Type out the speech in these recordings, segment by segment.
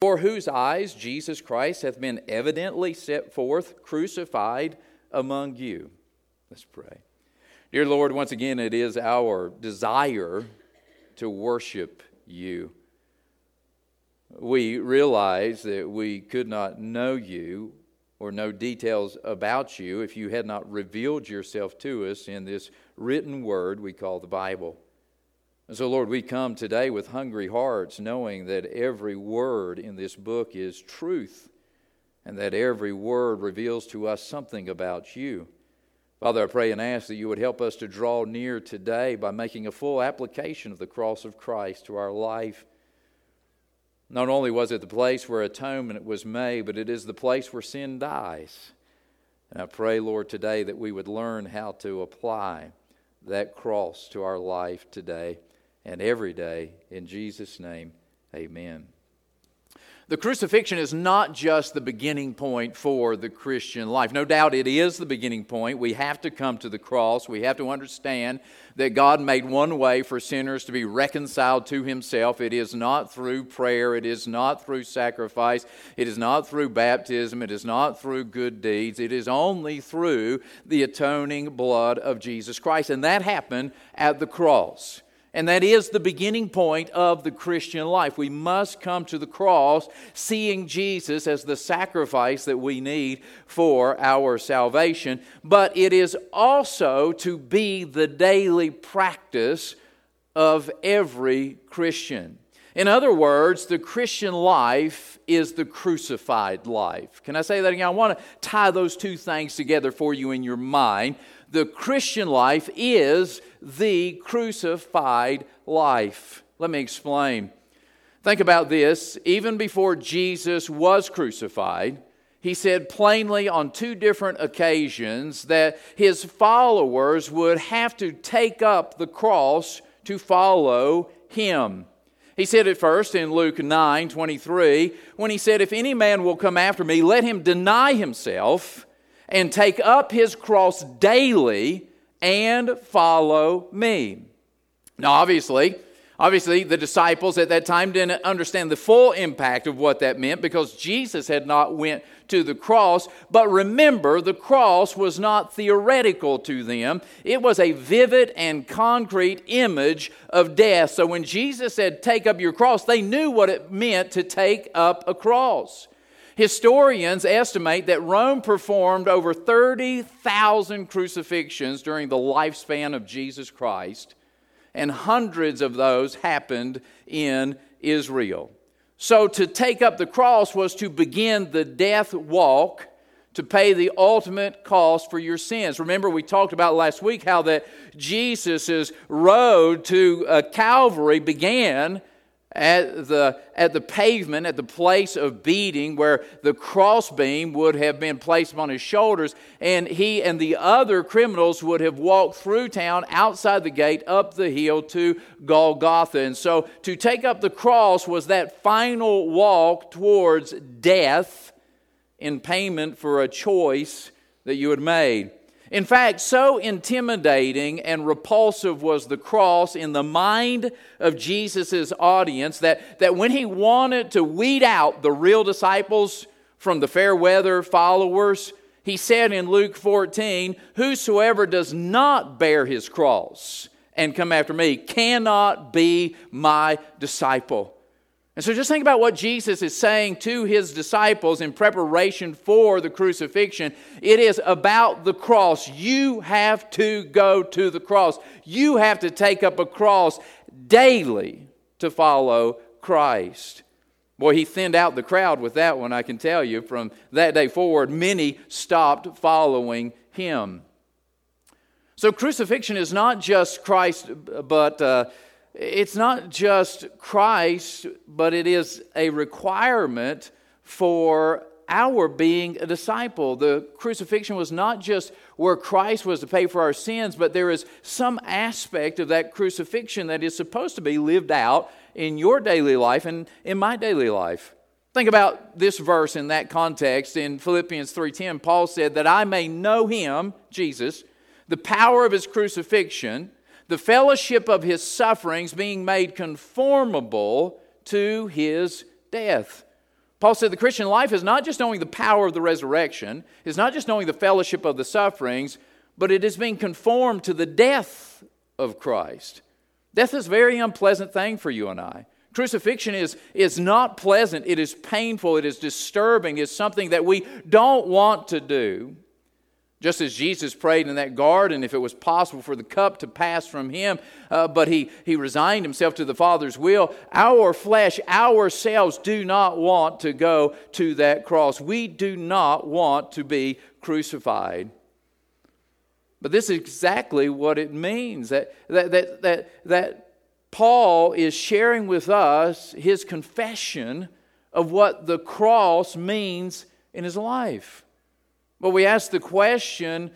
For whose eyes Jesus Christ hath been evidently set forth, crucified among you. Let's pray. Dear Lord, once again, it is our desire to worship you. We realize that we could not know you or know details about you if you had not revealed yourself to us in this written word we call the Bible. And so, Lord, we come today with hungry hearts, knowing that every word in this book is truth and that every word reveals to us something about you. Father, I pray and ask that you would help us to draw near today by making a full application of the cross of Christ to our life. Not only was it the place where atonement was made, but it is the place where sin dies. And I pray, Lord, today that we would learn how to apply that cross to our life today and every day. In Jesus' name, amen. The crucifixion is not just the beginning point for the Christian life. No doubt it is the beginning point. We have to come to the cross. We have to understand that God made one way for sinners to be reconciled to Himself. It is not through prayer, it is not through sacrifice, it is not through baptism, it is not through good deeds. It is only through the atoning blood of Jesus Christ. And that happened at the cross. And that is the beginning point of the Christian life. We must come to the cross seeing Jesus as the sacrifice that we need for our salvation. But it is also to be the daily practice of every Christian. In other words, the Christian life is the crucified life. Can I say that again? I want to tie those two things together for you in your mind the Christian life is the crucified life. Let me explain. Think about this. Even before Jesus was crucified, he said plainly on two different occasions that his followers would have to take up the cross to follow him. He said it first in Luke 9 23, when he said, If any man will come after me, let him deny himself and take up his cross daily and follow me. Now, obviously, obviously, the disciples at that time didn't understand the full impact of what that meant because Jesus had not went to the cross. But remember, the cross was not theoretical to them. It was a vivid and concrete image of death. So when Jesus said, Take up your cross, they knew what it meant to take up a cross. Historians estimate that Rome performed over 30,000 crucifixions during the lifespan of Jesus Christ, and hundreds of those happened in Israel. So, to take up the cross was to begin the death walk to pay the ultimate cost for your sins. Remember, we talked about last week how that Jesus' road to uh, Calvary began at the, at the pavement, at the place of beating, where the crossbeam would have been placed on his shoulders, and he and the other criminals would have walked through town, outside the gate, up the hill to Golgotha. And so to take up the cross was that final walk towards death in payment for a choice that you had made. In fact, so intimidating and repulsive was the cross in the mind of Jesus' audience that, that when he wanted to weed out the real disciples from the fair weather followers, he said in Luke 14, Whosoever does not bear his cross and come after me cannot be my disciple. And so just think about what Jesus is saying to his disciples in preparation for the crucifixion. It is about the cross. You have to go to the cross. You have to take up a cross daily to follow Christ. Boy, he thinned out the crowd with that one, I can tell you. From that day forward, many stopped following him. So, crucifixion is not just Christ, but uh, it's not just Christ, but it is a requirement for our being a disciple. The crucifixion was not just where Christ was to pay for our sins, but there is some aspect of that crucifixion that is supposed to be lived out in your daily life and in my daily life. Think about this verse in that context in Philippians 3:10. Paul said that I may know him, Jesus, the power of his crucifixion the fellowship of his sufferings being made conformable to his death. Paul said the Christian life is not just knowing the power of the resurrection, it's not just knowing the fellowship of the sufferings, but it is being conformed to the death of Christ. Death is a very unpleasant thing for you and I. Crucifixion is, is not pleasant, it is painful, it is disturbing, it's something that we don't want to do. Just as Jesus prayed in that garden, if it was possible for the cup to pass from him, uh, but he, he resigned himself to the Father's will, our flesh, ourselves do not want to go to that cross. We do not want to be crucified. But this is exactly what it means that, that, that, that, that Paul is sharing with us his confession of what the cross means in his life. But we ask the question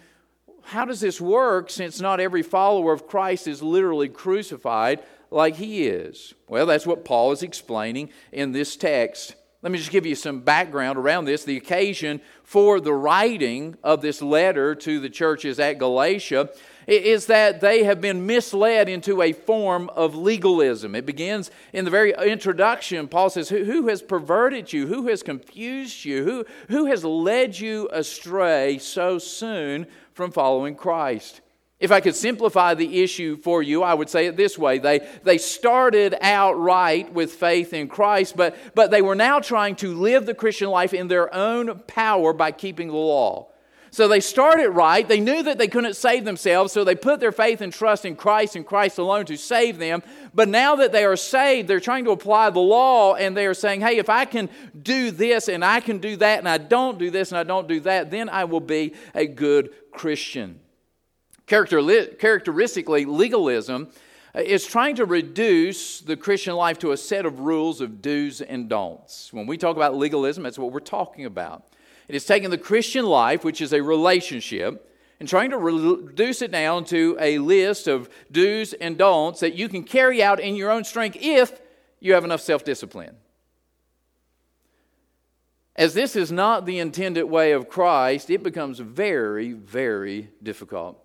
how does this work since not every follower of Christ is literally crucified like he is? Well, that's what Paul is explaining in this text. Let me just give you some background around this. The occasion for the writing of this letter to the churches at Galatia is that they have been misled into a form of legalism. It begins in the very introduction. Paul says, Who, who has perverted you? Who has confused you? Who, who has led you astray so soon from following Christ? If I could simplify the issue for you, I would say it this way. They, they started out right with faith in Christ, but, but they were now trying to live the Christian life in their own power by keeping the law. So they started right. They knew that they couldn't save themselves, so they put their faith and trust in Christ and Christ alone to save them. But now that they are saved, they're trying to apply the law and they are saying, hey, if I can do this and I can do that and I don't do this and I don't do that, then I will be a good Christian. Characteristically, legalism uh, is trying to reduce the Christian life to a set of rules of do's and don'ts. When we talk about legalism, that's what we're talking about. It is taking the Christian life, which is a relationship, and trying to reduce it down to a list of do's and don'ts that you can carry out in your own strength if you have enough self discipline. As this is not the intended way of Christ, it becomes very, very difficult.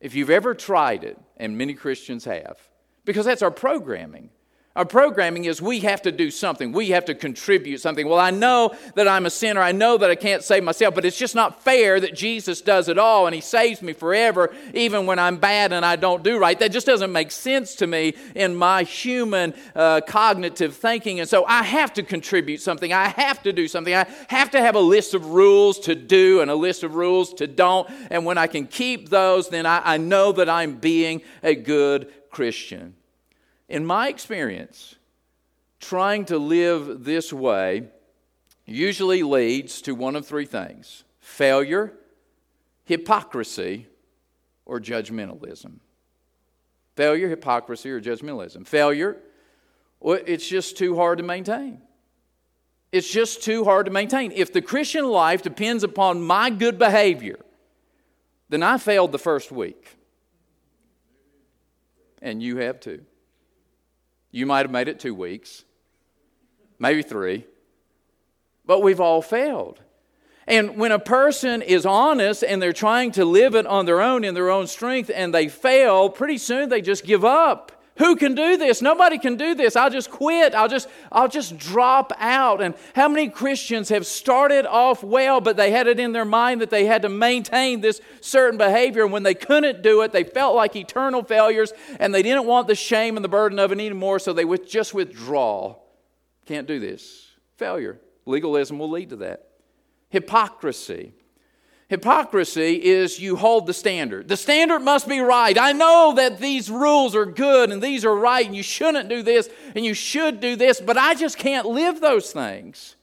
If you've ever tried it, and many Christians have, because that's our programming. Our programming is we have to do something. We have to contribute something. Well, I know that I'm a sinner. I know that I can't save myself, but it's just not fair that Jesus does it all and He saves me forever, even when I'm bad and I don't do right. That just doesn't make sense to me in my human uh, cognitive thinking. And so I have to contribute something. I have to do something. I have to have a list of rules to do and a list of rules to don't. And when I can keep those, then I, I know that I'm being a good Christian. In my experience, trying to live this way usually leads to one of three things failure, hypocrisy, or judgmentalism. Failure, hypocrisy, or judgmentalism. Failure, well, it's just too hard to maintain. It's just too hard to maintain. If the Christian life depends upon my good behavior, then I failed the first week. And you have too. You might have made it two weeks, maybe three, but we've all failed. And when a person is honest and they're trying to live it on their own in their own strength and they fail, pretty soon they just give up. Who can do this? Nobody can do this. I'll just quit. I'll just I'll just drop out. And how many Christians have started off well, but they had it in their mind that they had to maintain this certain behavior. And when they couldn't do it, they felt like eternal failures and they didn't want the shame and the burden of it anymore, so they would just withdraw. Can't do this. Failure. Legalism will lead to that. Hypocrisy. Hypocrisy is you hold the standard. The standard must be right. I know that these rules are good and these are right and you shouldn't do this and you should do this, but I just can't live those things.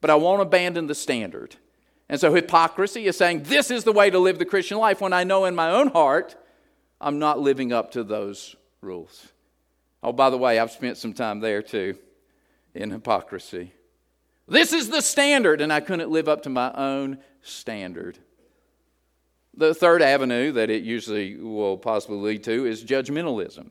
But I won't abandon the standard. And so hypocrisy is saying this is the way to live the Christian life when I know in my own heart I'm not living up to those rules. Oh, by the way, I've spent some time there too in hypocrisy. This is the standard, and I couldn't live up to my own standard. The third avenue that it usually will possibly lead to is judgmentalism.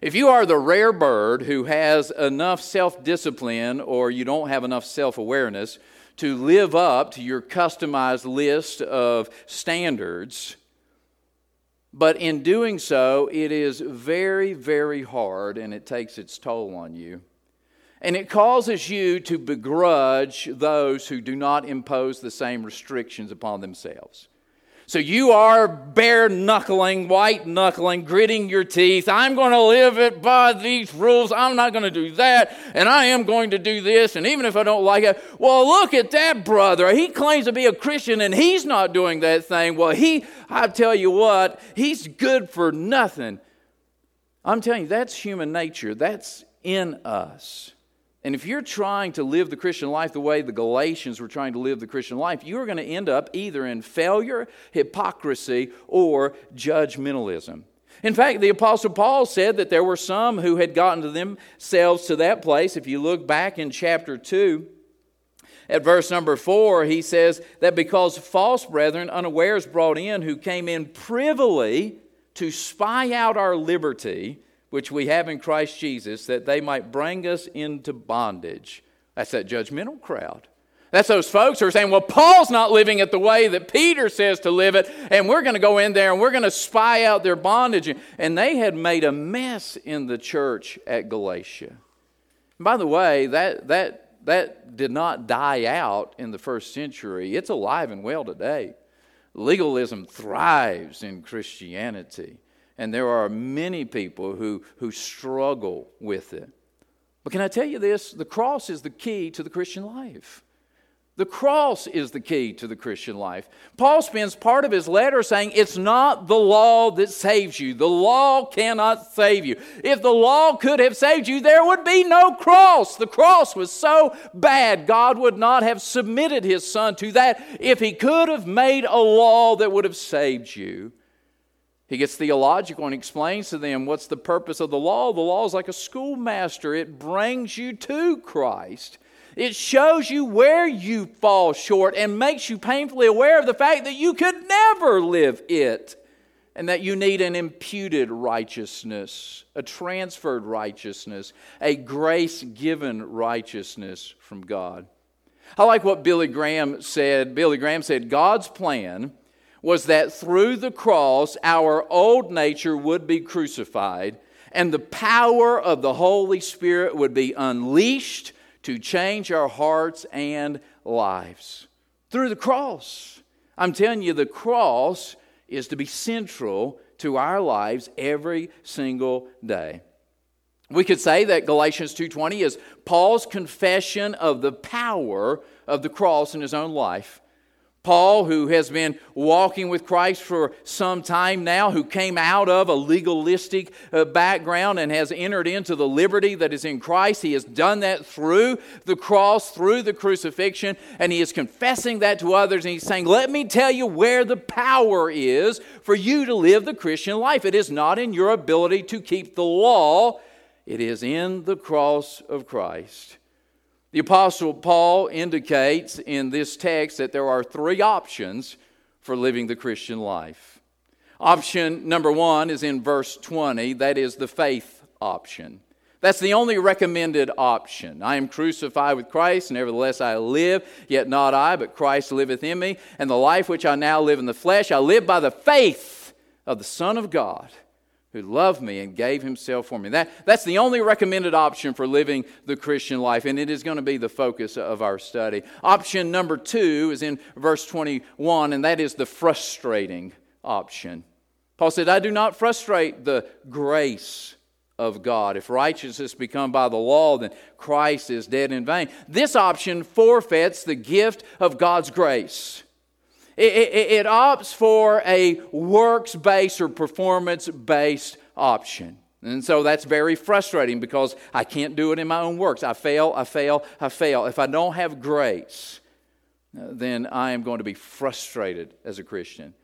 If you are the rare bird who has enough self discipline or you don't have enough self awareness to live up to your customized list of standards, but in doing so, it is very, very hard and it takes its toll on you. And it causes you to begrudge those who do not impose the same restrictions upon themselves. So you are bare knuckling, white knuckling, gritting your teeth. I'm going to live it by these rules. I'm not going to do that. And I am going to do this. And even if I don't like it, well, look at that brother. He claims to be a Christian and he's not doing that thing. Well, he, I tell you what, he's good for nothing. I'm telling you, that's human nature. That's in us. And if you're trying to live the Christian life the way the Galatians were trying to live the Christian life, you are going to end up either in failure, hypocrisy, or judgmentalism. In fact, the Apostle Paul said that there were some who had gotten to themselves to that place. If you look back in chapter 2, at verse number 4, he says that because false brethren unawares brought in who came in privily to spy out our liberty which we have in Christ Jesus, that they might bring us into bondage. That's that judgmental crowd. That's those folks who are saying, well, Paul's not living it the way that Peter says to live it, and we're going to go in there and we're going to spy out their bondage. And they had made a mess in the church at Galatia. by the way, that, that, that did not die out in the first century, it's alive and well today. Legalism thrives in Christianity. And there are many people who, who struggle with it. But can I tell you this? The cross is the key to the Christian life. The cross is the key to the Christian life. Paul spends part of his letter saying it's not the law that saves you. The law cannot save you. If the law could have saved you, there would be no cross. The cross was so bad, God would not have submitted his son to that if he could have made a law that would have saved you. He gets theological and explains to them what's the purpose of the law. The law is like a schoolmaster, it brings you to Christ. It shows you where you fall short and makes you painfully aware of the fact that you could never live it and that you need an imputed righteousness, a transferred righteousness, a grace given righteousness from God. I like what Billy Graham said. Billy Graham said, God's plan was that through the cross, our old nature would be crucified and the power of the Holy Spirit would be unleashed to change our hearts and lives. Through the cross. I'm telling you, the cross is to be central to our lives every single day. We could say that Galatians 2:20 is Paul's confession of the power of the cross in his own life. Paul, who has been walking with Christ for some time now, who came out of a legalistic uh, background and has entered into the liberty that is in Christ, he has done that through the cross, through the crucifixion, and he is confessing that to others. And he's saying, Let me tell you where the power is for you to live the Christian life. It is not in your ability to keep the law, it is in the cross of Christ. The Apostle Paul indicates in this text that there are three options for living the Christian life. Option number one is in verse 20, that is the faith option. That's the only recommended option. I am crucified with Christ, nevertheless I live, yet not I, but Christ liveth in me. And the life which I now live in the flesh, I live by the faith of the Son of God who loved me and gave himself for me. That, that's the only recommended option for living the Christian life, and it is going to be the focus of our study. Option number two is in verse 21, and that is the frustrating option. Paul said, I do not frustrate the grace of God. If righteousness become by the law, then Christ is dead in vain. This option forfeits the gift of God's grace. It, it, it opts for a works based or performance based option. And so that's very frustrating because I can't do it in my own works. I fail, I fail, I fail. If I don't have grace, then I am going to be frustrated as a Christian.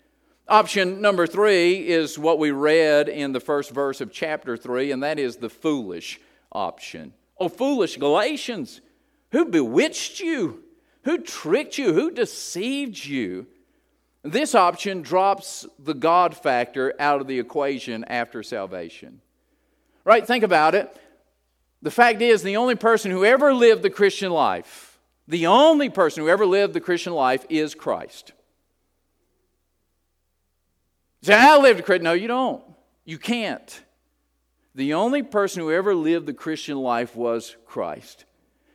Option number three is what we read in the first verse of chapter three, and that is the foolish option. Oh, foolish Galatians, who bewitched you? Who tricked you? Who deceived you? This option drops the God factor out of the equation after salvation. Right? Think about it. The fact is, the only person who ever lived the Christian life, the only person who ever lived the Christian life is Christ. say, I lived a Christian. No, you don't. You can't. The only person who ever lived the Christian life was Christ.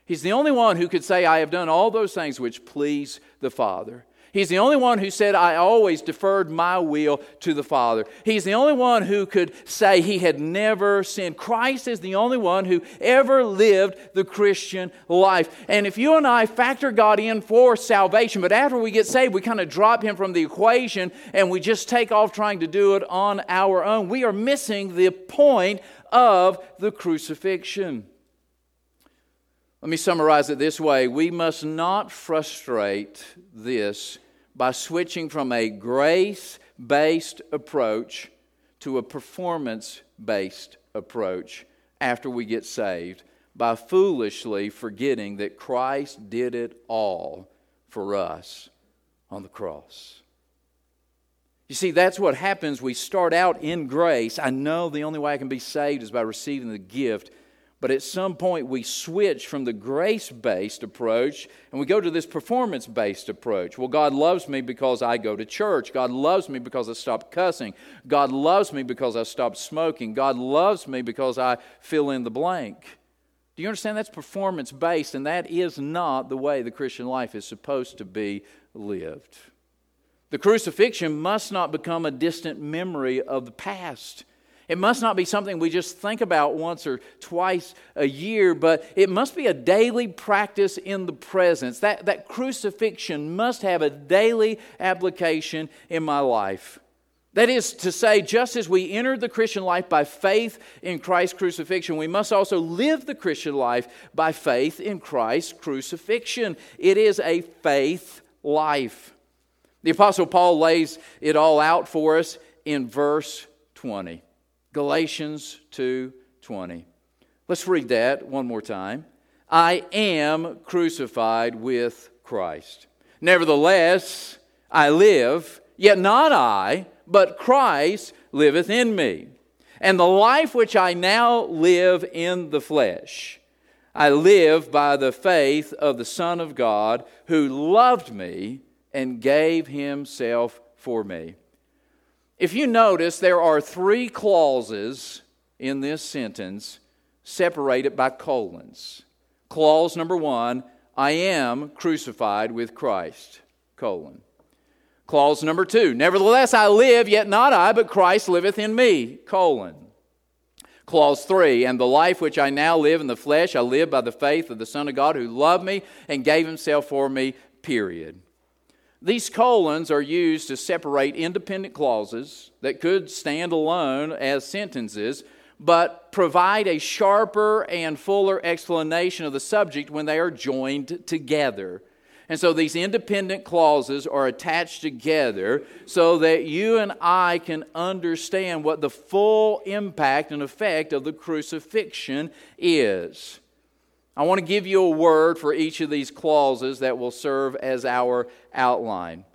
He's the only one who could say, I have done all those things which please the Father. He's the only one who said, I always deferred my will to the Father. He's the only one who could say he had never sinned. Christ is the only one who ever lived the Christian life. And if you and I factor God in for salvation, but after we get saved, we kind of drop him from the equation and we just take off trying to do it on our own, we are missing the point of the crucifixion. Let me summarize it this way we must not frustrate this by switching from a grace based approach to a performance based approach after we get saved by foolishly forgetting that Christ did it all for us on the cross. You see, that's what happens. We start out in grace. I know the only way I can be saved is by receiving the gift but at some point, we switch from the grace based approach and we go to this performance based approach. Well, God loves me because I go to church. God loves me because I stopped cussing. God loves me because I stopped smoking. God loves me because I fill in the blank. Do you understand? That's performance based, and that is not the way the Christian life is supposed to be lived. The crucifixion must not become a distant memory of the past. It must not be something we just think about once or twice a year, but it must be a daily practice in the presence. That, that crucifixion must have a daily application in my life. That is to say, just as we entered the Christian life by faith in Christ's crucifixion, we must also live the Christian life by faith in Christ's crucifixion. It is a faith life. The Apostle Paul lays it all out for us in verse 20. Galatians 2:20. Let's read that one more time. I am crucified with Christ. Nevertheless, I live, yet not I, but Christ liveth in me. And the life which I now live in the flesh, I live by the faith of the Son of God who loved me and gave himself for me. If you notice, there are three clauses in this sentence separated by colons. Clause number one I am crucified with Christ, colon. Clause number two Nevertheless, I live, yet not I, but Christ liveth in me, colon. Clause 3 And the life which I now live in the flesh, I live by the faith of the Son of God who loved me and gave himself for me, period. These colons are used to separate independent clauses that could stand alone as sentences, but provide a sharper and fuller explanation of the subject when they are joined together. And so these independent clauses are attached together so that you and I can understand what the full impact and effect of the crucifixion is. I want to give you a word for each of these clauses that will serve as our outline.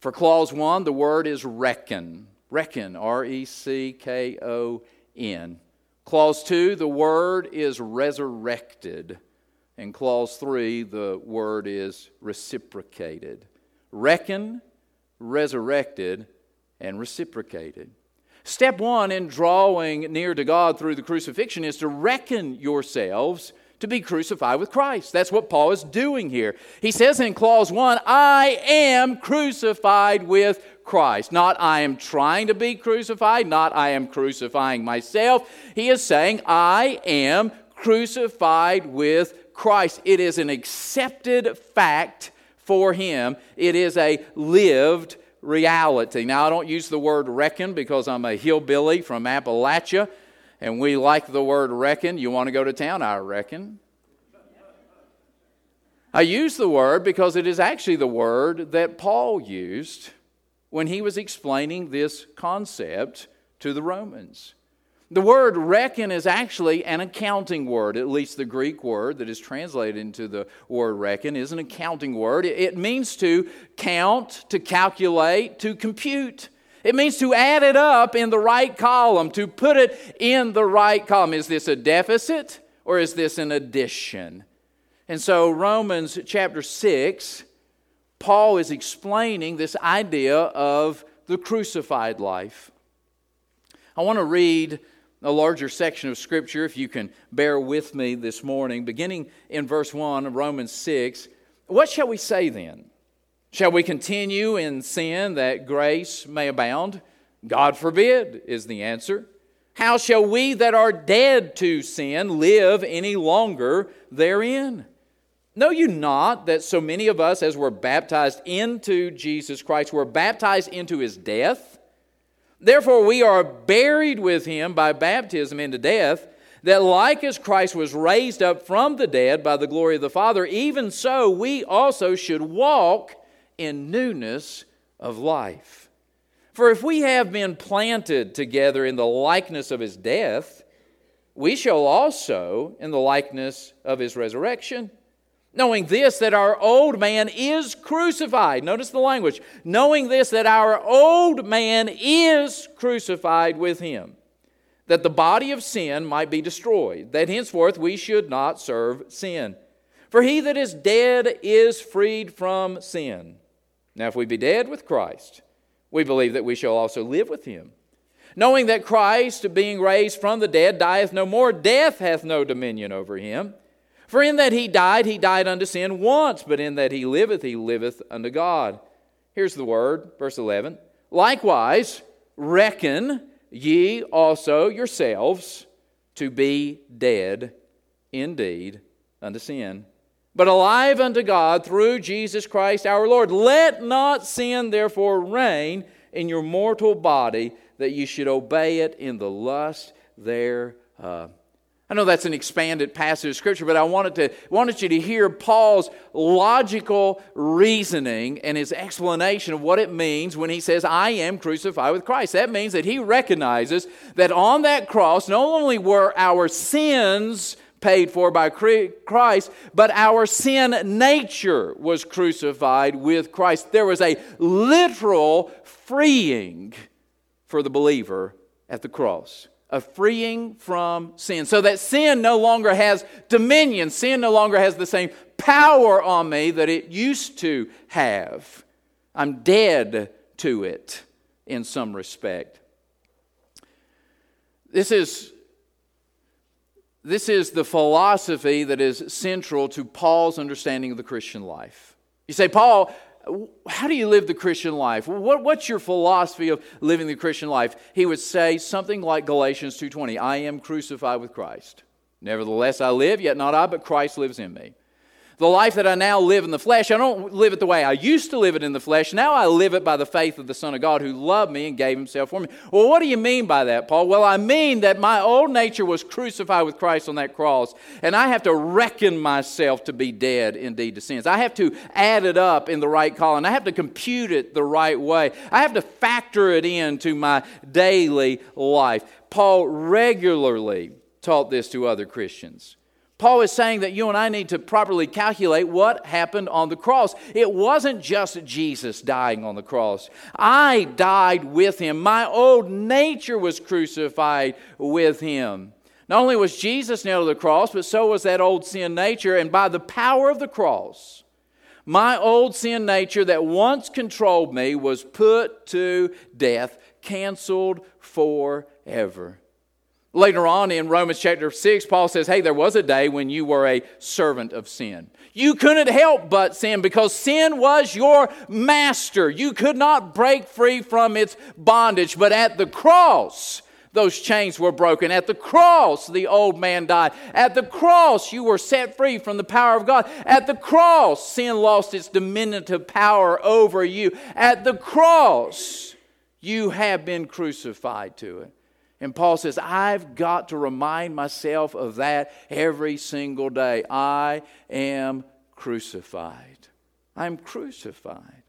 For clause one, the word is reckon. Reckon, R E C K O N. Clause two, the word is resurrected. And clause three, the word is reciprocated. Reckon, resurrected, and reciprocated. Step one in drawing near to God through the crucifixion is to reckon yourselves to be crucified with Christ. That's what Paul is doing here. He says in clause 1, I am crucified with Christ. Not I am trying to be crucified, not I am crucifying myself. He is saying, I am crucified with Christ. It is an accepted fact for him, it is a lived reality. Now, I don't use the word reckon because I'm a hillbilly from Appalachia and we like the word reckon. You want to go to town? I reckon. I use the word because it is actually the word that Paul used when he was explaining this concept to the Romans. The word reckon is actually an accounting word, at least the Greek word that is translated into the word reckon is an accounting word. It means to count, to calculate, to compute. It means to add it up in the right column, to put it in the right column. Is this a deficit or is this an addition? And so, Romans chapter 6, Paul is explaining this idea of the crucified life. I want to read a larger section of Scripture, if you can bear with me this morning, beginning in verse 1 of Romans 6. What shall we say then? Shall we continue in sin that grace may abound? God forbid, is the answer. How shall we that are dead to sin live any longer therein? Know you not that so many of us, as were baptized into Jesus Christ, were baptized into his death? Therefore, we are buried with him by baptism into death, that like as Christ was raised up from the dead by the glory of the Father, even so we also should walk in newness of life. For if we have been planted together in the likeness of his death, we shall also in the likeness of his resurrection. Knowing this, that our old man is crucified. Notice the language. Knowing this, that our old man is crucified with him, that the body of sin might be destroyed, that henceforth we should not serve sin. For he that is dead is freed from sin. Now, if we be dead with Christ, we believe that we shall also live with him. Knowing that Christ, being raised from the dead, dieth no more, death hath no dominion over him. For in that he died, he died unto sin once, but in that he liveth, he liveth unto God. Here's the word, verse 11. Likewise, reckon ye also yourselves to be dead indeed unto sin but alive unto God through Jesus Christ our Lord. Let not sin therefore reign in your mortal body, that you should obey it in the lust thereof. I know that's an expanded passage of Scripture, but I wanted, to, wanted you to hear Paul's logical reasoning and his explanation of what it means when he says, I am crucified with Christ. That means that he recognizes that on that cross, not only were our sins paid for by Christ, but our sin nature was crucified with Christ. There was a literal freeing for the believer at the cross. A freeing from sin. So that sin no longer has dominion. Sin no longer has the same power on me that it used to have. I'm dead to it in some respect. This is this is the philosophy that is central to Paul's understanding of the Christian life. You say, Paul, how do you live the Christian life? What, what's your philosophy of living the Christian life? He would say something like Galatians 2:20, I am crucified with Christ. Nevertheless I live, yet not I, but Christ lives in me. The life that I now live in the flesh, I don't live it the way I used to live it in the flesh. Now I live it by the faith of the Son of God who loved me and gave himself for me. Well, what do you mean by that, Paul? Well, I mean that my old nature was crucified with Christ on that cross, and I have to reckon myself to be dead indeed to sins. I have to add it up in the right column. I have to compute it the right way. I have to factor it into my daily life. Paul regularly taught this to other Christians. Paul is saying that you and I need to properly calculate what happened on the cross. It wasn't just Jesus dying on the cross. I died with him. My old nature was crucified with him. Not only was Jesus nailed to the cross, but so was that old sin nature. And by the power of the cross, my old sin nature that once controlled me was put to death, canceled forever. Later on in Romans chapter 6, Paul says, Hey, there was a day when you were a servant of sin. You couldn't help but sin because sin was your master. You could not break free from its bondage. But at the cross, those chains were broken. At the cross, the old man died. At the cross, you were set free from the power of God. At the cross, sin lost its diminutive power over you. At the cross, you have been crucified to it. And Paul says, I've got to remind myself of that every single day. I am crucified. I'm crucified.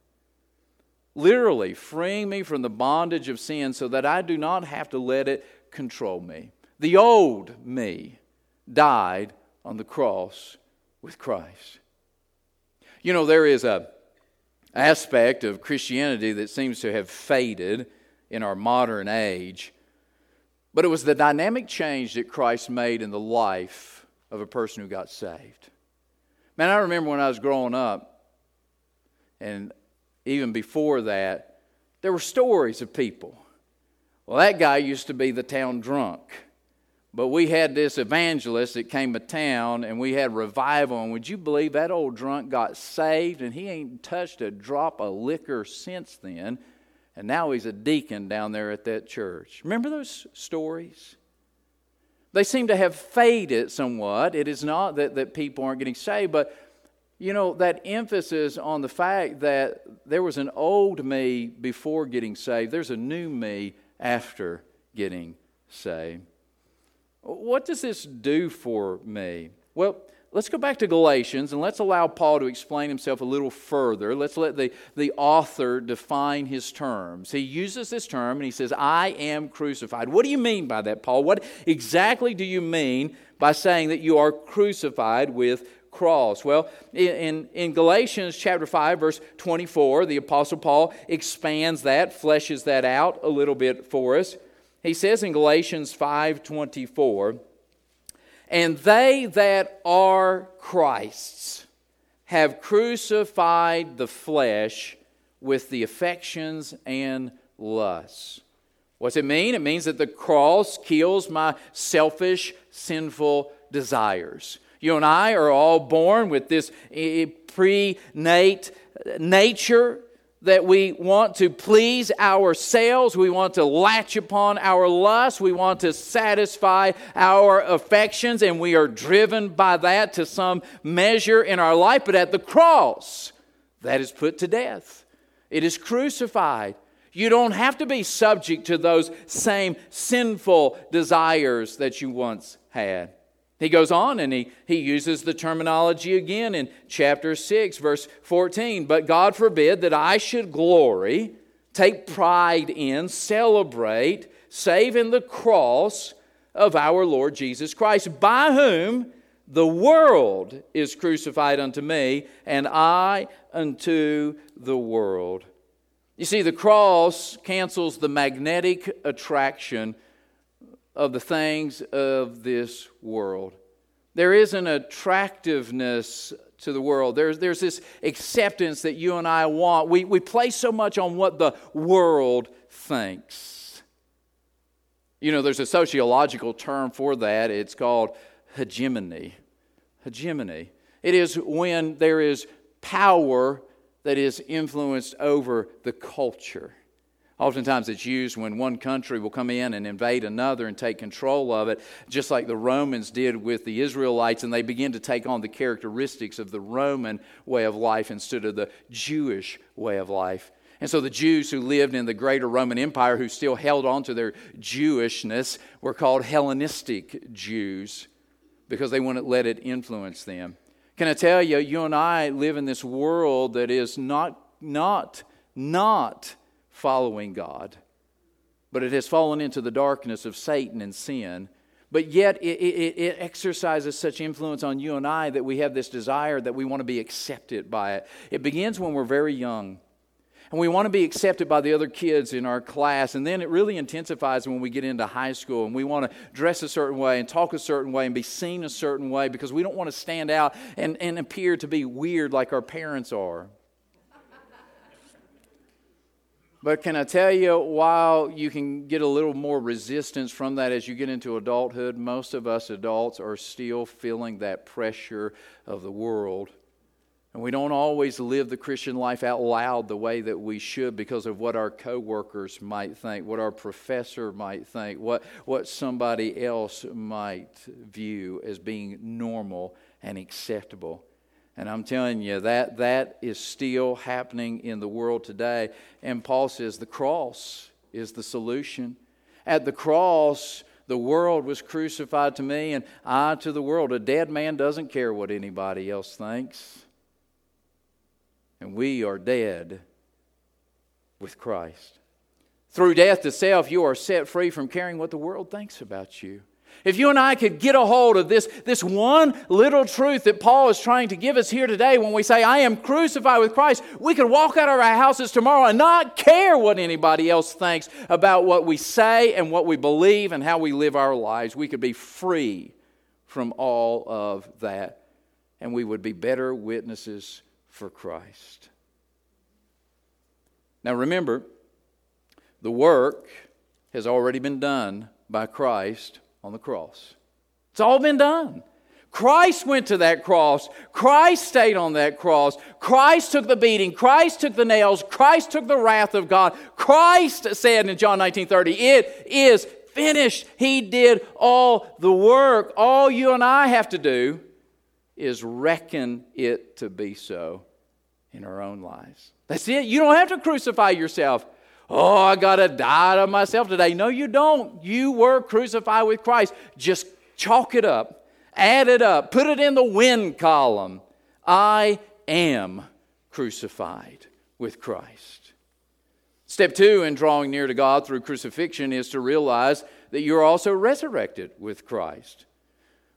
Literally, freeing me from the bondage of sin so that I do not have to let it control me. The old me died on the cross with Christ. You know, there is a aspect of Christianity that seems to have faded in our modern age but it was the dynamic change that Christ made in the life of a person who got saved. Man, I remember when I was growing up, and even before that, there were stories of people. Well, that guy used to be the town drunk. But we had this evangelist that came to town and we had revival. And would you believe that old drunk got saved and he ain't touched a drop of liquor since then? And now he's a deacon down there at that church. Remember those stories? They seem to have faded somewhat. It is not that, that people aren't getting saved, but you know, that emphasis on the fact that there was an old me before getting saved, there's a new me after getting saved. What does this do for me? Well, let's go back to Galatians and let's allow Paul to explain himself a little further. Let's let the, the author define his terms. He uses this term and he says, I am crucified. What do you mean by that, Paul? What exactly do you mean by saying that you are crucified with cross? Well, in, in Galatians chapter 5, verse 24, the Apostle Paul expands that, fleshes that out a little bit for us. He says in Galatians 5:24, "And they that are Christ's have crucified the flesh with the affections and lusts." What's it mean? It means that the cross kills my selfish, sinful desires. You and I are all born with this eh, pre-nate nature that we want to please ourselves, we want to latch upon our lust, we want to satisfy our affections, and we are driven by that to some measure in our life. But at the cross, that is put to death, it is crucified. You don't have to be subject to those same sinful desires that you once had. He goes on and he, he uses the terminology again in chapter 6, verse 14. But God forbid that I should glory, take pride in, celebrate, save in the cross of our Lord Jesus Christ, by whom the world is crucified unto me, and I unto the world. You see, the cross cancels the magnetic attraction of the things of this world. There is an attractiveness to the world. There's, there's this acceptance that you and I want. We, we place so much on what the world thinks. You know, there's a sociological term for that. It's called hegemony. Hegemony. It is when there is power that is influenced over the culture. Oftentimes it's used when one country will come in and invade another and take control of it, just like the Romans did with the Israelites, and they begin to take on the characteristics of the Roman way of life instead of the Jewish way of life. And so the Jews who lived in the greater Roman Empire, who still held on to their Jewishness, were called Hellenistic Jews because they wouldn't let it influence them. Can I tell you, you and I live in this world that is not, not, not following God, but it has fallen into the darkness of Satan and sin. But yet, it, it, it, exercises such influence on you and I that we have this desire that we want to be accepted by it. It begins when we're very young. And we want to be accepted by the other kids in our class. And then it really intensifies when we get into high school and we want to dress a certain way and talk a certain way and be seen a certain way because we don't want to stand out and, and appear to be weird like our parents are. But can I tell you, while you can get a little more resistance from that as you get into adulthood, most of us adults are still feeling that pressure of the world. And we don't always live the Christian life out loud the way that we should because of what our coworkers might think, what our professor might think, what, what somebody else might view as being normal and acceptable. And I'm telling you, that, that is still happening in the world today. And Paul says the cross is the solution. At the cross, the world was crucified to me, and I to the world. A dead man doesn't care what anybody else thinks. And we are dead with Christ. Through death to self, you are set free from caring what the world thinks about you. If you and I could get a hold of this, this one little truth that Paul is trying to give us here today when we say, I am crucified with Christ, we could walk out of our houses tomorrow and not care what anybody else thinks about what we say and what we believe and how we live our lives. We could be free from all of that, and we would be better witnesses for Christ. Now remember, the work has already been done by Christ on the cross. It's all been done. Christ went to that cross. Christ stayed on that cross. Christ took the beating. Christ took the nails. Christ took the wrath of God. Christ said in John 19 30, It is finished. He did all the work. All you and I have to do is reckon it to be so in our own lives. That's it. You don't have to crucify yourself. Oh, I got to die to myself today. No, you don't. You were crucified with Christ. Just chalk it up, add it up, put it in the win column. I am crucified with Christ. Step two in drawing near to God through crucifixion is to realize that you're also resurrected with Christ.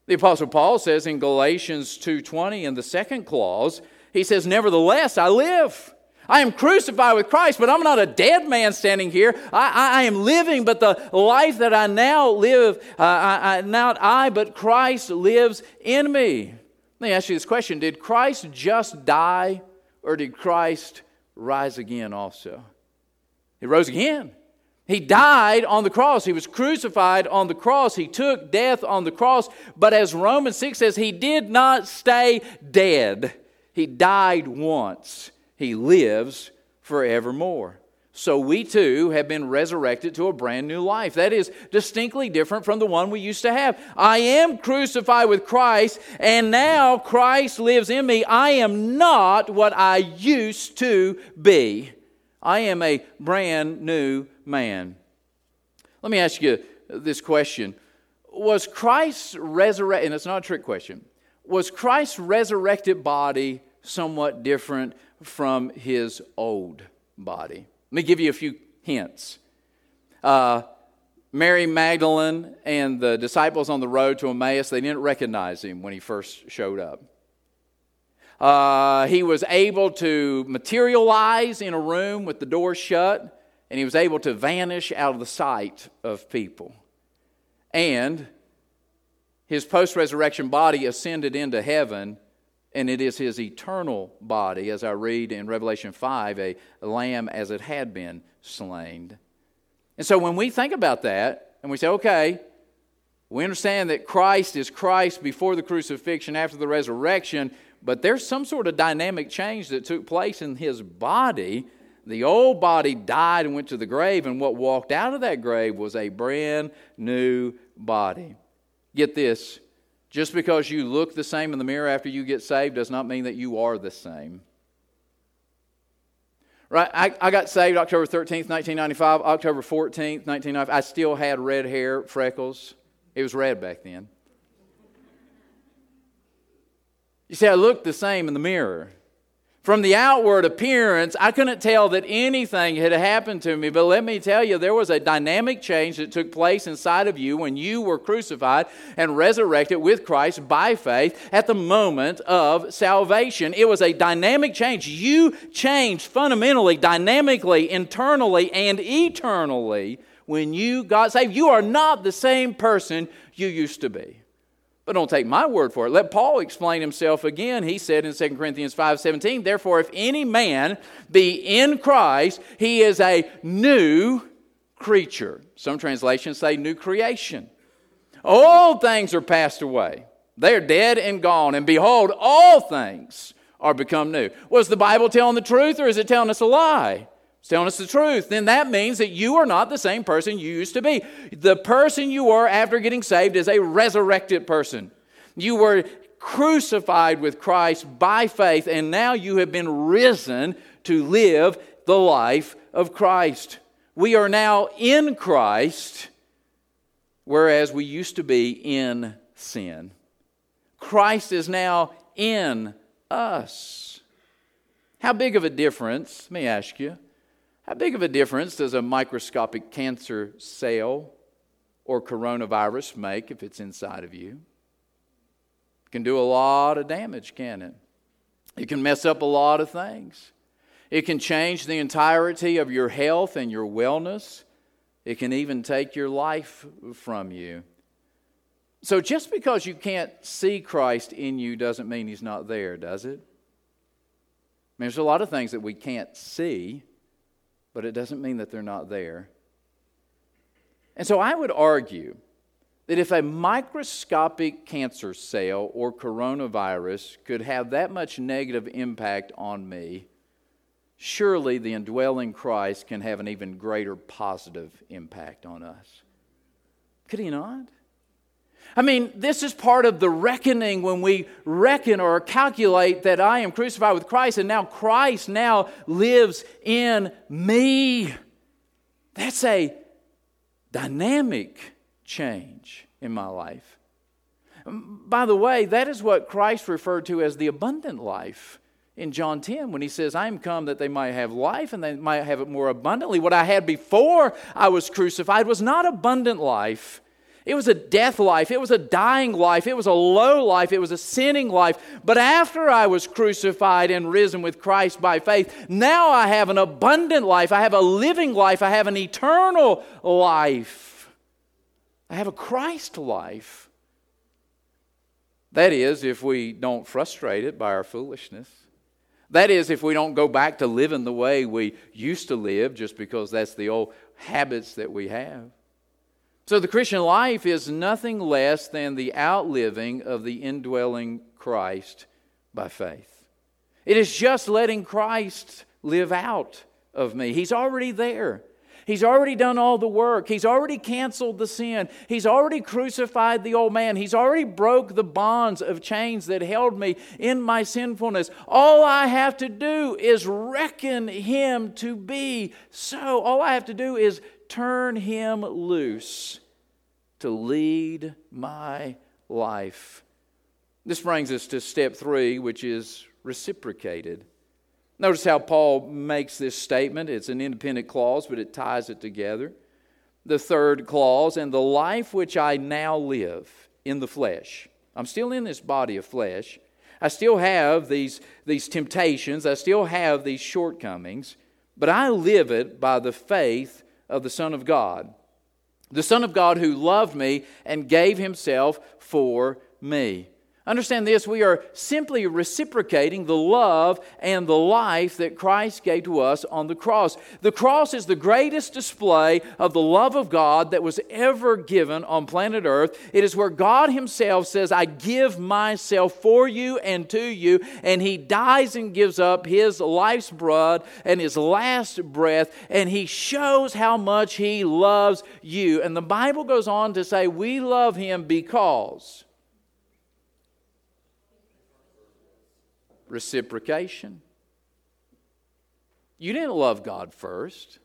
The apostle Paul says in Galatians 2:20 in the second clause, he says, "Nevertheless I live. I am crucified with Christ, but I'm not a dead man standing here. I, I, I am living, but the life that I now live, uh, I, not I, but Christ lives in me." Let me ask you this question Did Christ just die, or did Christ rise again also? He rose again. He died on the cross. He was crucified on the cross. He took death on the cross. But as Romans 6 says, he did not stay dead. He died once. He lives forevermore. So we too have been resurrected to a brand new life. That is distinctly different from the one we used to have. I am crucified with Christ, and now Christ lives in me. I am not what I used to be. I am a brand new man. Let me ask you this question Was Christ's resurrected, and it's not a trick question, was Christ's resurrected body somewhat different from his old body? Let me give you a few hints. Uh, Mary Magdalene and the disciples on the road to Emmaus, they didn't recognize him when he first showed up. Uh, he was able to materialize in a room with the door shut, and he was able to vanish out of the sight of people. And his post resurrection body ascended into heaven, and it is his eternal body, as I read in Revelation 5, a lamb as it had been slain. And so when we think about that, and we say, okay, we understand that Christ is Christ before the crucifixion, after the resurrection, but there's some sort of dynamic change that took place in his body. The old body died and went to the grave, and what walked out of that grave was a brand new body. Get this just because you look the same in the mirror after you get saved does not mean that you are the same. Right? I, I got saved October 13th, 1995. October 14th, 1995. I still had red hair, freckles. It was red back then. You see, I looked the same in the mirror. From the outward appearance, I couldn't tell that anything had happened to me, but let me tell you, there was a dynamic change that took place inside of you when you were crucified and resurrected with Christ by faith at the moment of salvation. It was a dynamic change. You changed fundamentally, dynamically, internally, and eternally when you got saved. You are not the same person you used to be. But don't take my word for it. Let Paul explain himself again. He said in 2 Corinthians 5:17, "Therefore if any man be in Christ, he is a new creature." Some translations say new creation. All things are passed away. They are dead and gone, and behold, all things are become new. Was the Bible telling the truth or is it telling us a lie? It's telling us the truth. Then that means that you are not the same person you used to be. The person you were after getting saved is a resurrected person. You were crucified with Christ by faith, and now you have been risen to live the life of Christ. We are now in Christ, whereas we used to be in sin. Christ is now in us. How big of a difference, let me ask you, how big of a difference does a microscopic cancer cell or coronavirus make if it's inside of you? It can do a lot of damage, can it? It can mess up a lot of things. It can change the entirety of your health and your wellness. It can even take your life from you. So just because you can't see Christ in you doesn't mean he's not there, does it? I mean, there's a lot of things that we can't see but it doesn't mean that they're not there. And so I would argue that if a microscopic cancer cell or coronavirus could have that much negative impact on me, surely the indwelling Christ can have an even greater positive impact on us. Could he not? I mean, this is part of the reckoning when we reckon or calculate that I am crucified with Christ and now Christ now lives in me. That's a dynamic change in my life. By the way, that is what Christ referred to as the abundant life in John 10 when he says, I am come that they might have life and they might have it more abundantly. What I had before I was crucified was not abundant life. It was a death life. It was a dying life. It was a low life. It was a sinning life. But after I was crucified and risen with Christ by faith, now I have an abundant life. I have a living life. I have an eternal life. I have a Christ life. That is, if we don't frustrate it by our foolishness. That is, if we don't go back to living the way we used to live just because that's the old habits that we have. So the Christian life is nothing less than the outliving of the indwelling Christ by faith. It is just letting Christ live out of me. He's already there. He's already done all the work. He's already canceled the sin. He's already crucified the old man. He's already broke the bonds of chains that held me in my sinfulness. All I have to do is reckon him to be so. All I have to do is turn him loose to lead my life. This brings us to step three, which is reciprocated. Notice how Paul makes this statement. It's an independent clause, but it ties it together. The third clause, and the life which I now live in the flesh. I'm still in this body of flesh. I still have these, these temptations. I still have these shortcomings, but I live it by the faith of the Son of God. The Son of God who loved me and gave himself for me. Understand this, we are simply reciprocating the love and the life that Christ gave to us on the cross. The cross is the greatest display of the love of God that was ever given on planet Earth. It is where God Himself says, I give myself for you and to you, and He dies and gives up His life's blood and His last breath, and He shows how much He loves you. And the Bible goes on to say, We love Him because. Reciprocation. You didn't love God first.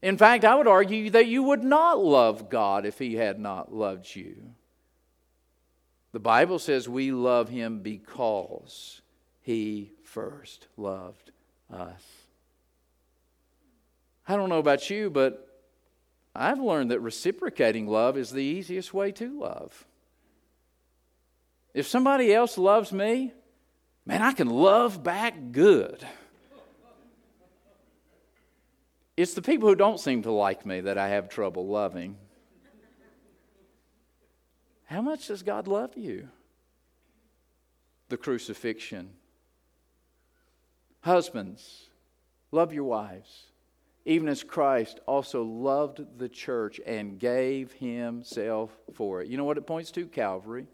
In fact, I would argue that you would not love God if He had not loved you. The Bible says we love Him because He first loved us. I don't know about you, but I've learned that reciprocating love is the easiest way to love. If somebody else loves me, man, I can love back good. It's the people who don't seem to like me that I have trouble loving. How much does God love you? The crucifixion. Husbands, love your wives, even as Christ also loved the church and gave himself for it. You know what it points to? Calvary.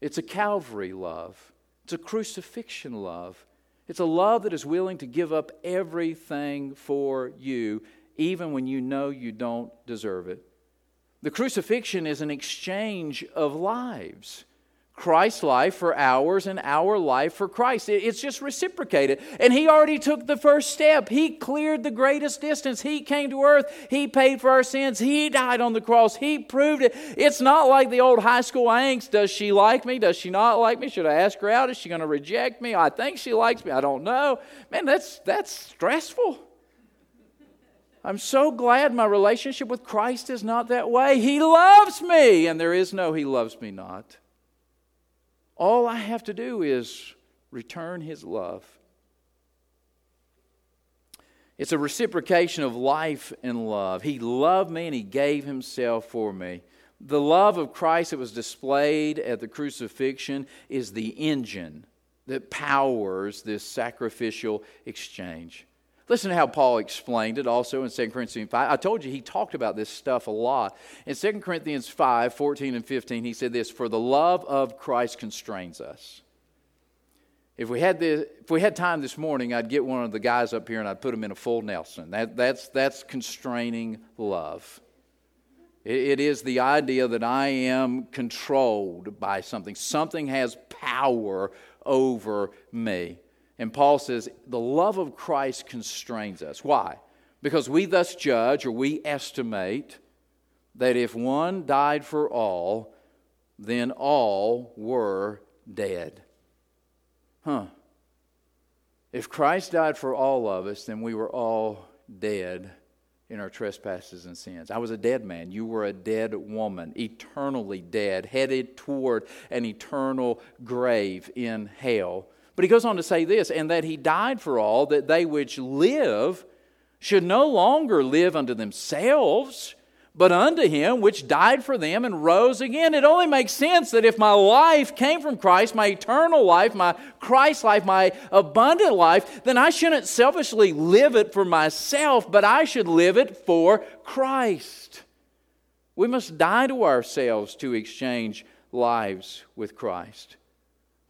It's a Calvary love. It's a crucifixion love. It's a love that is willing to give up everything for you, even when you know you don't deserve it. The crucifixion is an exchange of lives. Christ's life for ours and our life for Christ. It's just reciprocated. And He already took the first step. He cleared the greatest distance. He came to earth. He paid for our sins. He died on the cross. He proved it. It's not like the old high school angst. Does she like me? Does she not like me? Should I ask her out? Is she going to reject me? I think she likes me. I don't know. Man, that's, that's stressful. I'm so glad my relationship with Christ is not that way. He loves me, and there is no He loves me not. All I have to do is return his love. It's a reciprocation of life and love. He loved me and he gave himself for me. The love of Christ that was displayed at the crucifixion is the engine that powers this sacrificial exchange. Listen to how Paul explained it also in 2 Corinthians 5. I told you he talked about this stuff a lot. In 2 Corinthians 5 14 and 15, he said this For the love of Christ constrains us. If we, had the, if we had time this morning, I'd get one of the guys up here and I'd put him in a full Nelson. That, that's, that's constraining love. It, it is the idea that I am controlled by something, something has power over me. And Paul says, the love of Christ constrains us. Why? Because we thus judge or we estimate that if one died for all, then all were dead. Huh. If Christ died for all of us, then we were all dead in our trespasses and sins. I was a dead man. You were a dead woman, eternally dead, headed toward an eternal grave in hell. But he goes on to say this, and that he died for all, that they which live should no longer live unto themselves, but unto him which died for them and rose again. It only makes sense that if my life came from Christ, my eternal life, my Christ life, my abundant life, then I shouldn't selfishly live it for myself, but I should live it for Christ. We must die to ourselves to exchange lives with Christ.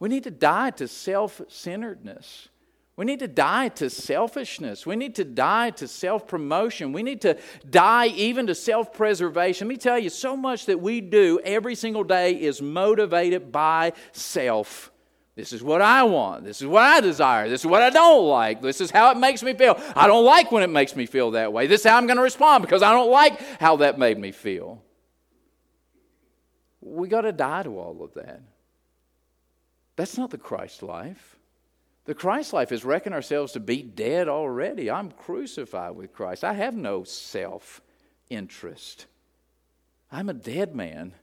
We need to die to self centeredness. We need to die to selfishness. We need to die to self promotion. We need to die even to self preservation. Let me tell you, so much that we do every single day is motivated by self. This is what I want. This is what I desire. This is what I don't like. This is how it makes me feel. I don't like when it makes me feel that way. This is how I'm going to respond because I don't like how that made me feel. We got to die to all of that. That's not the Christ life. The Christ life is reckon ourselves to be dead already. I'm crucified with Christ. I have no self interest. I'm a dead man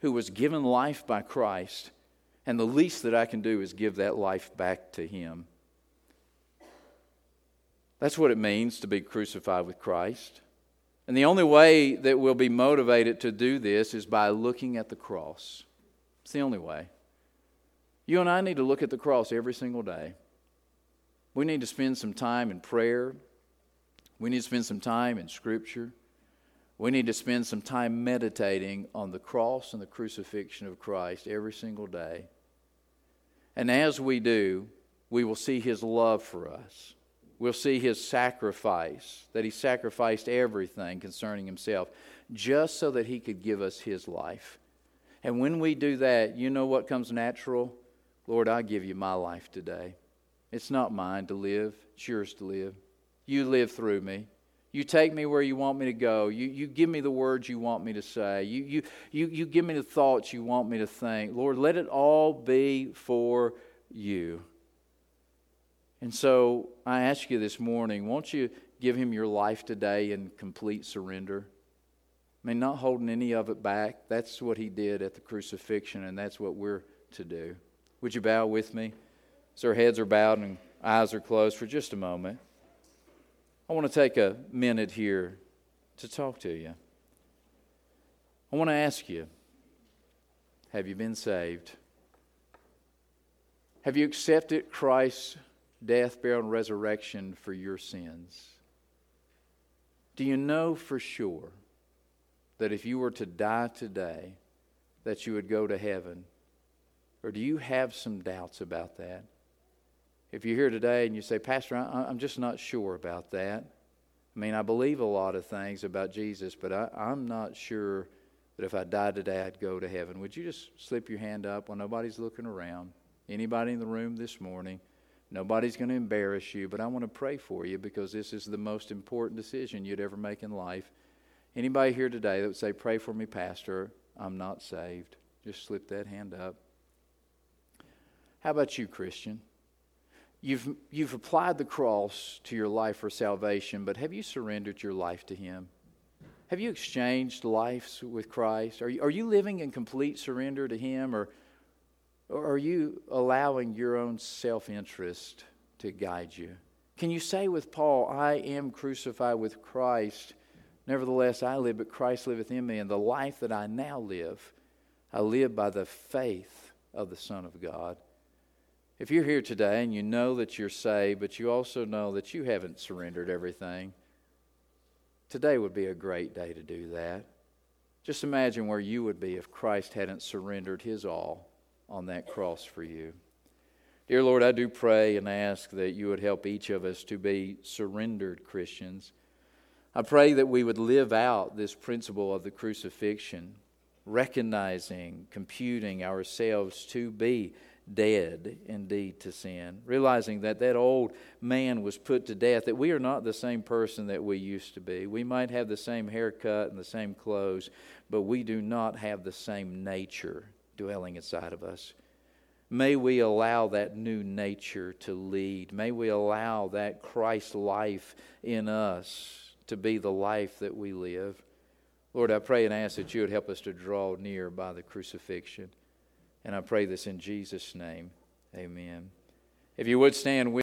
who was given life by Christ, and the least that I can do is give that life back to Him. That's what it means to be crucified with Christ. And the only way that we'll be motivated to do this is by looking at the cross. It's the only way. You and I need to look at the cross every single day. We need to spend some time in prayer. We need to spend some time in Scripture. We need to spend some time meditating on the cross and the crucifixion of Christ every single day. And as we do, we will see His love for us. We'll see His sacrifice, that He sacrificed everything concerning Himself just so that He could give us His life. And when we do that, you know what comes natural? Lord, I give you my life today. It's not mine to live, it's yours to live. You live through me. You take me where you want me to go. You, you give me the words you want me to say. You, you, you, you give me the thoughts you want me to think. Lord, let it all be for you. And so I ask you this morning, won't you give him your life today in complete surrender? I mean, not holding any of it back. That's what he did at the crucifixion, and that's what we're to do. Would you bow with me? As our heads are bowed and eyes are closed for just a moment. I want to take a minute here to talk to you. I want to ask you Have you been saved? Have you accepted Christ's death, burial, and resurrection for your sins? Do you know for sure that if you were to die today, that you would go to heaven? Or do you have some doubts about that? If you're here today and you say, Pastor, I'm just not sure about that. I mean, I believe a lot of things about Jesus, but I, am not sure that if I died today, I'd go to heaven. Would you just slip your hand up while nobody's looking around? Anybody in the room this morning? Nobody's going to embarrass you, but I want to pray for you because this is the most important decision you'd ever make in life. Anybody here today that would say, Pray for me, Pastor, I'm not saved? Just slip that hand up. How about you, Christian? You've, you've applied the cross to your life for salvation, but have you surrendered your life to Him? Have you exchanged lives with Christ? Are you, are you living in complete surrender to Him, or, or are you allowing your own self interest to guide you? Can you say with Paul, I am crucified with Christ? Nevertheless, I live, but Christ liveth in me. And the life that I now live, I live by the faith of the Son of God If you're here today and you know that you're saved, but you also know that you haven't surrendered everything, today would be a great day to do that. Just imagine where you would be if Christ hadn't surrendered his all on that cross for you. Dear Lord, I do pray and ask that you would help each of us to be surrendered Christians. I pray that we would live out this principle of the crucifixion, recognizing, computing ourselves to be dead indeed to sin, realizing that that old man was put to death, that we are not the same person that we used to be. We might have the same haircut and the same clothes, but we do not have the same nature dwelling inside of us. May we allow that new nature to lead. May we allow that Christ life in us to be the life that we live. Lord, I pray and ask that you would help us to draw near by the crucifixion. And I pray this in Jesus' name. Amen. If you would stand with